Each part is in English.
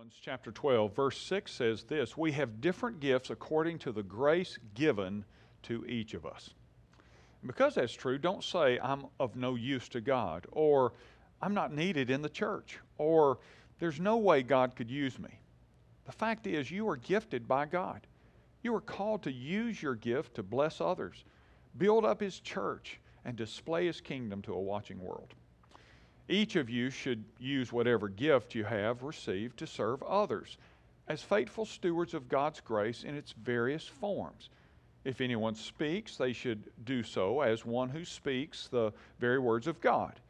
Romans chapter 12, verse 6 says this We have different gifts according to the grace given to each of us. And because that's true, don't say, I'm of no use to God, or I'm not needed in the church, or there's no way God could use me. The fact is, you are gifted by God. You are called to use your gift to bless others, build up His church, and display His kingdom to a watching world. Each of you should use whatever gift you have received to serve others as faithful stewards of God's grace in its various forms. If anyone speaks, they should do so as one who speaks the very words of God.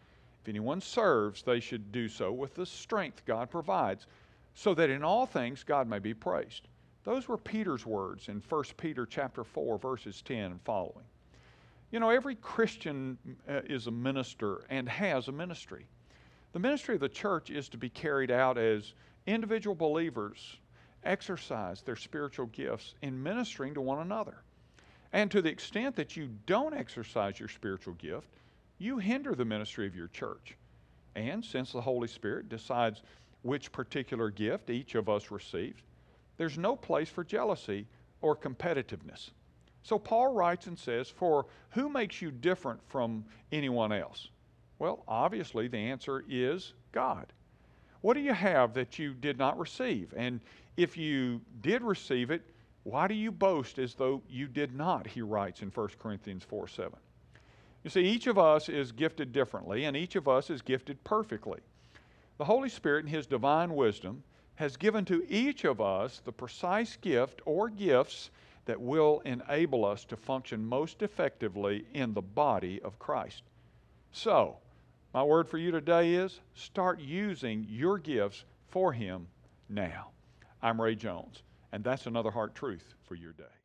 If anyone serves, they should do so with the strength God provides, so that in all things God may be praised. Those were Peter's words in 1 Peter chapter 4 verses 10 and following. You know, every Christian uh, is a minister and has a ministry. The ministry of the church is to be carried out as individual believers exercise their spiritual gifts in ministering to one another. And to the extent that you don't exercise your spiritual gift, you hinder the ministry of your church. And since the Holy Spirit decides which particular gift each of us receives, there's no place for jealousy or competitiveness. So Paul writes and says, For who makes you different from anyone else? Well, obviously, the answer is God. What do you have that you did not receive? And if you did receive it, why do you boast as though you did not? He writes in 1 Corinthians 4 7. You see, each of us is gifted differently, and each of us is gifted perfectly. The Holy Spirit, in His divine wisdom, has given to each of us the precise gift or gifts that will enable us to function most effectively in the body of Christ. So, my word for you today is start using your gifts for Him now. I'm Ray Jones, and that's another heart truth for your day.